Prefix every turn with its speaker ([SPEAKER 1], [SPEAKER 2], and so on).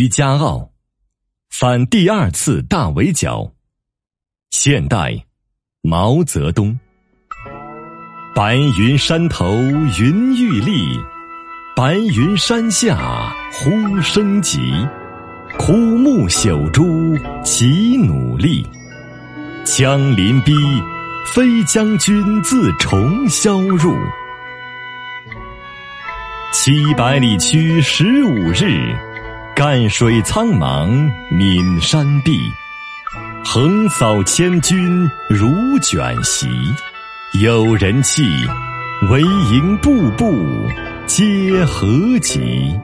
[SPEAKER 1] 于家傲，反第二次大围剿。现代，毛泽东。白云山头云欲立，白云山下呼声急。枯木朽株齐努力，枪临逼，飞将军自重霄入。七百里驱十五日，赣水苍茫岷山碧。横扫千军如卷席，有人气，唯营步步皆何急。